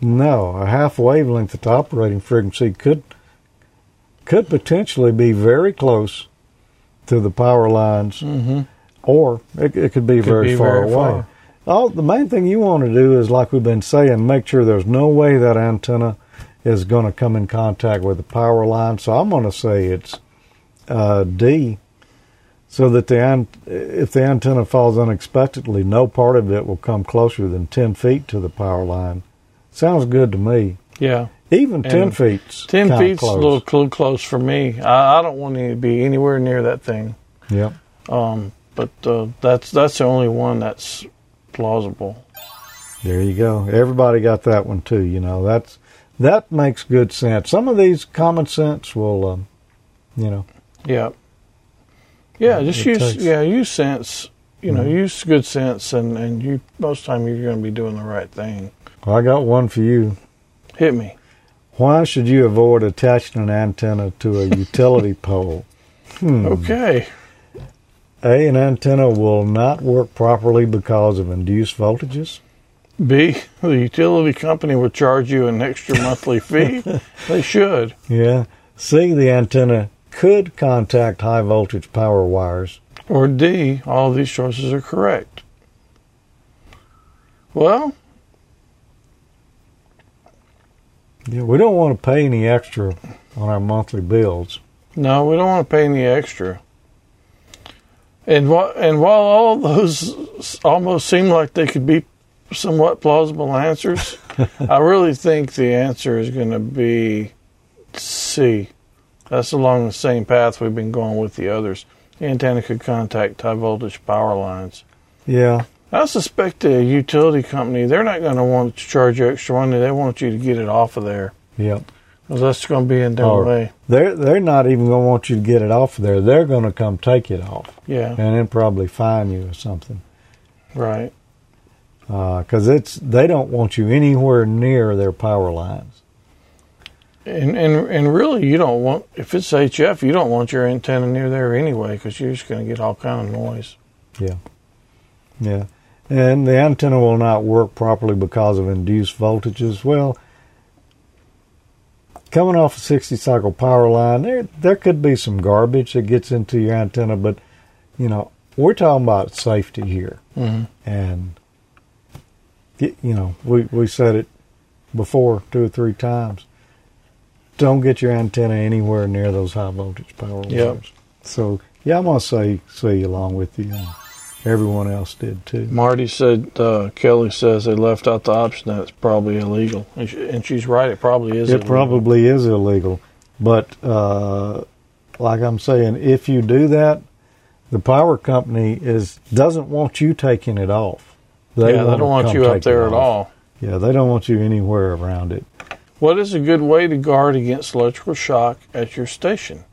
No, a half wavelength at the operating frequency could could potentially be very close to the power lines,
Mm-hmm.
or it, it could be
Could
very
be
far
very
away.
far.
Oh, the main thing you want to do is, like we've been saying, make sure there's no way that antenna is going to come in contact with the power line. So I'm going to say it's uh, D, so that the an- if the antenna falls unexpectedly, no part of it will come closer than 10 feet to the power line. Sounds good to me.
Yeah.
Even 10
And
feet's
Ten
kinda
feet's
close.
a little cl- close for me. I, I don't want to be anywhere near that thing.
Yep.
Um, but uh, that's that's the only one that's plausible.
There you go. Everybody got that one too. You know that's that makes good sense. Some of these common sense will, um, you know,
Yeah. Yeah, just use
takes-
yeah use sense. You know,
Mhm.
use good sense, and and you most time you're going to be doing the right thing.
I got one for you.
Hit me.
Why should you avoid attaching an antenna to a utility [laughs] pole? Hmm.
Okay.
A, an antenna will not work properly because of induced voltages.
B, the utility company would charge you an extra monthly fee. [laughs] They should.
Yeah. C, the antenna could contact high voltage power wires.
Or D, all these choices are correct. Well,
Yeah, we don't want to pay any extra on our monthly bills.
no, we don't want to pay any extra. And while, and while all those almost seem like they could be somewhat plausible answers, [laughs] I really think the answer is going to be C. That's along the same path we've been going with the others. The antenna could contact high voltage power lines.
Yeah.
I suspect the utility company, they're not going to want to charge you extra money. They want you to get it off of there.
Yep.
Because that's going to be in their
Or
way.
They're they're not even going to want you to get it off of there. They're going to come take it off
Yeah,
and then probably fine you or something.
right.
Because it's they don't want you anywhere near their power lines.
And, and and really, you don't want if it's HF, you don't want your antenna near there anyway, because you're just going to get all kind of noise.
Yeah. Yeah. And the antenna will not work properly because of induced voltages. Well, coming off a 60 cycle power line, there there could be some garbage that gets into your antenna, but you know, we're talking about safety here.
Mhm.
And you know, we we said it before two or three times. Don't get your antenna anywhere near those high voltage power
Yep.
wires. So Yeah, I'm gonna say see along with you. Everyone else did too.
Marty said, uh, Kelly says they left out the option that it's probably illegal. And, she, and she's right, it probably is
it
illegal.
probably is illegal, but uh, like I'm saying, if you do that, the power company is doesn't want you taking it off.
Yeah, they don't want you up there at all.
Yeah, they don't want you anywhere around it.
What is a good way to guard against electrical shock at your station?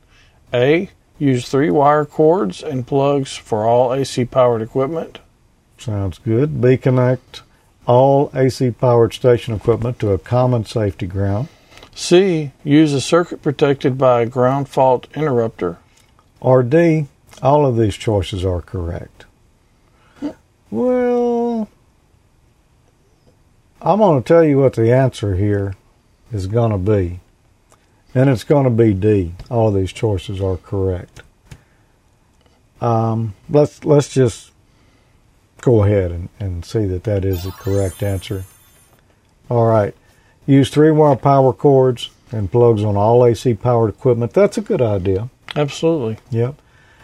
A. Use three wire cords and plugs for all AC powered equipment.
Sounds good. B connect all AC powered station equipment to a common safety ground.
C. Use a circuit protected by a ground fault interrupter.
Or D, all of these choices are correct. Well, I'm going to tell you what the answer here is going to be. And it's going to be D. All of these choices are correct. Um, let's let's just go ahead and, and see that that is the correct answer. All right. Use three wire power cords and plugs on all AC powered equipment. That's a good idea.
Absolutely.
Yep.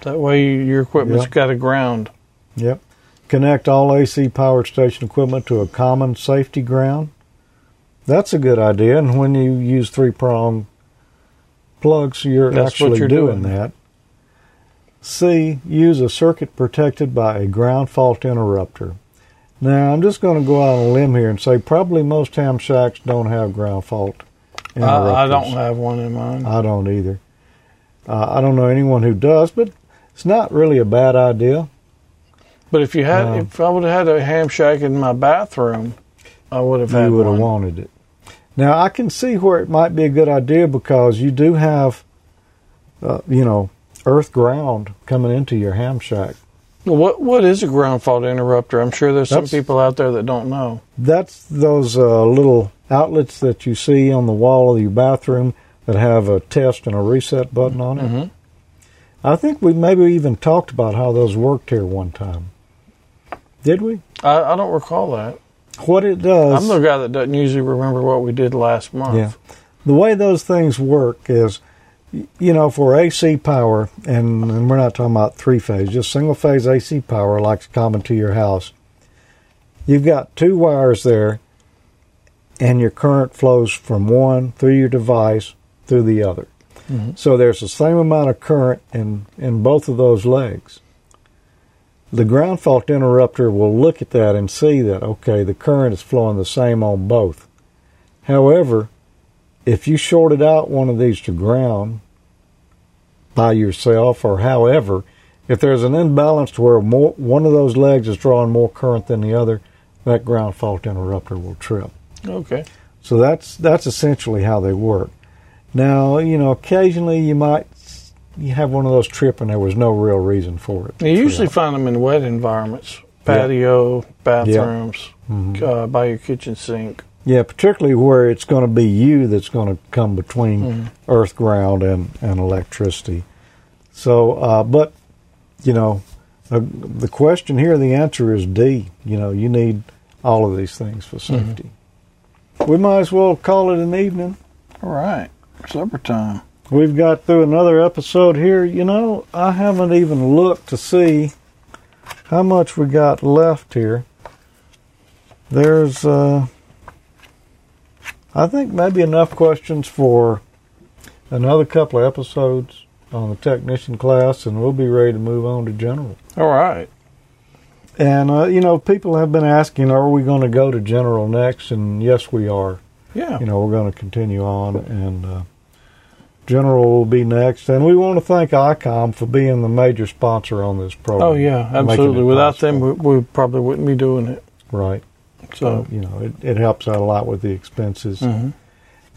That way your equipment's
Yep.
got a ground.
Yep. Connect all AC powered station equipment to a common safety ground. That's a good idea. And when you use three prong plugs, you're
That's
actually
you're
doing,
doing.
that. C. Use a circuit protected by a ground fault interrupter. Now, I'm just going to go out on a limb here and say probably most ham shacks don't have ground fault
I, I don't have one in mine.
I don't either. Uh, I don't know anyone who does, but it's not really a bad idea.
But if you had,
Um,
if I would have had a ham shack in my bathroom, I would have had
you would have wanted it. Now I can see where it might be a good idea because you do have, uh, you know, earth ground coming into your ham shack.
What what is a ground fault interrupter? I'm sure there's
That's-
some people out there that don't know.
That's those uh, little outlets that you see on the wall of your bathroom that have a test and a reset button on it.
Mhm.
I think we maybe even talked about how those worked here one time. Did we?
I, I don't recall that.
What it does.
I'm the guy that doesn't usually remember what we did last month.
Yeah. The way those things work is, you know, for AC power, and, and we're not talking about three phase, just single phase AC power, like common to your house. You've got two wires there, and your current flows from one through your device through the other.
Mhm.
So there's the same amount of current in, in both of those legs. The ground fault interrupter will look at that and see that, okay, the current is flowing the same on both. However, if you shorted out one of these to ground by yourself or however, if there's an imbalance to where more, one of those legs is drawing more current than the other, that ground fault interrupter will trip.
Okay.
So that's that's essentially how they work. Now, you know, occasionally you might you have one of those trip and there was no real reason for it.
You usually find them in wet environments, patio, bathrooms,
Mhm.
uh, by your kitchen sink.
Yeah, particularly where it's going to be you that's going to come between
Mhm.
earth, ground, and, and electricity. So, uh, but, you know, uh, the question here, the answer is D. You know, you need all of these things for safety. We might as well call it an evening.
All right. Supper time.
We've got through another episode here. You know, I haven't even looked to see how much we got left here. There's, uh, I think, maybe enough questions for another couple of episodes on the technician class, and we'll be ready to move on to general.
All right.
And, uh, you know, people have been asking, are we going to go to general next? And yes, we are.
Yeah.
You know, we're going to continue on, and uh, general will be next. And we want to thank ICOM for being the major sponsor on this program.
Oh yeah, absolutely. Without them, we, we probably wouldn't be doing it.
Right.
So,
you know, it, it helps out a lot with the expenses.
Mhm.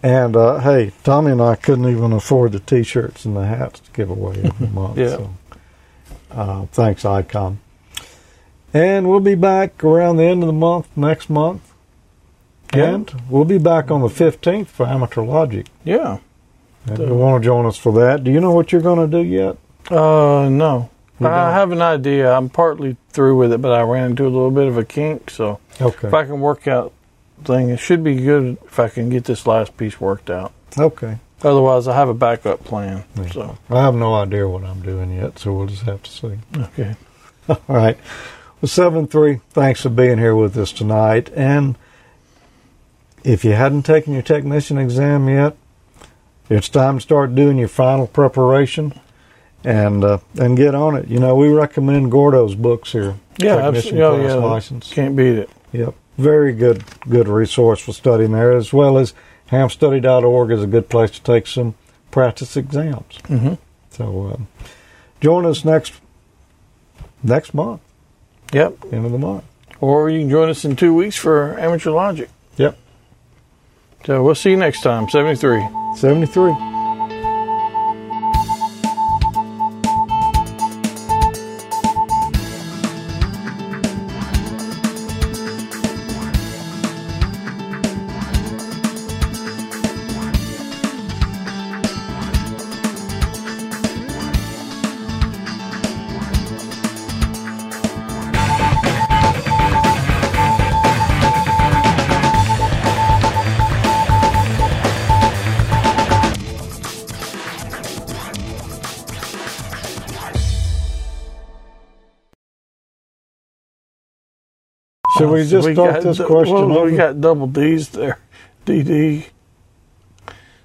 And uh, hey, Tommy and I couldn't even afford the T-shirts and the hats to give away every [laughs] month.
Yeah.
So, uh, thanks, ICOM. And we'll be back around the end of the month next month.
Yeah.
And we'll be back on the 15th for Amateur Logic.
yeah.
And you want to join us for that? Do you know what you're going to do yet?
Uh, no. I have an idea. I'm partly through with it, but I ran into a little bit of a kink. So
Okay.
if I can work out thing, it should be good if I can get this last piece worked out.
Okay.
Otherwise, I have a backup plan. So
I have no idea what I'm doing yet, so we'll just have to see.
okay. [laughs]
All right. Well, 7 3, thanks for being here with us tonight. And if you hadn't taken your technician exam yet, it's time to start doing your final preparation and uh, and get on it. You know, we recommend Gordo's books here.
Yeah, absolutely. Oh, yeah.
License.
Can't beat it.
Yep. Very good good resource for studying there, as well as hamstudy.org is a good place to take some practice exams.
Mhm.
So um, join us next next month,
Yep.
end of the month.
Or you can join us in two weeks for Amateur Logic. So we'll see you next time. 73.
73. We just start
got
this question
well. We got double D's there. DD.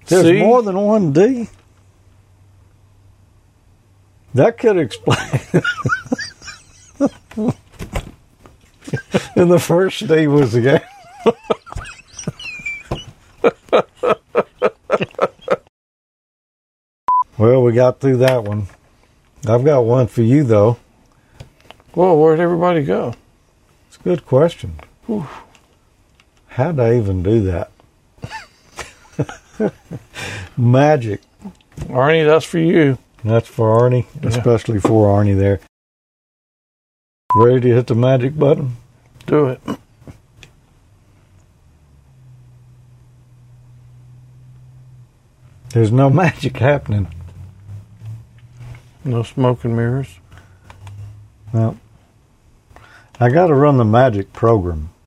There's
C.
more than one D. That could explain. and [laughs] the first D was the game. [laughs] well, we got through that one. I've got one for you though.
Well, where'd everybody go?
Good question. How'd I even do that? [laughs] Magic.
Arnie, that's for you.
That's for Arnie,
Yeah.
especially for Arnie there. Ready to hit the magic button?
Do it.
There's no [laughs] magic happening.
No smoke and mirrors.
Well, I got to run the magic program.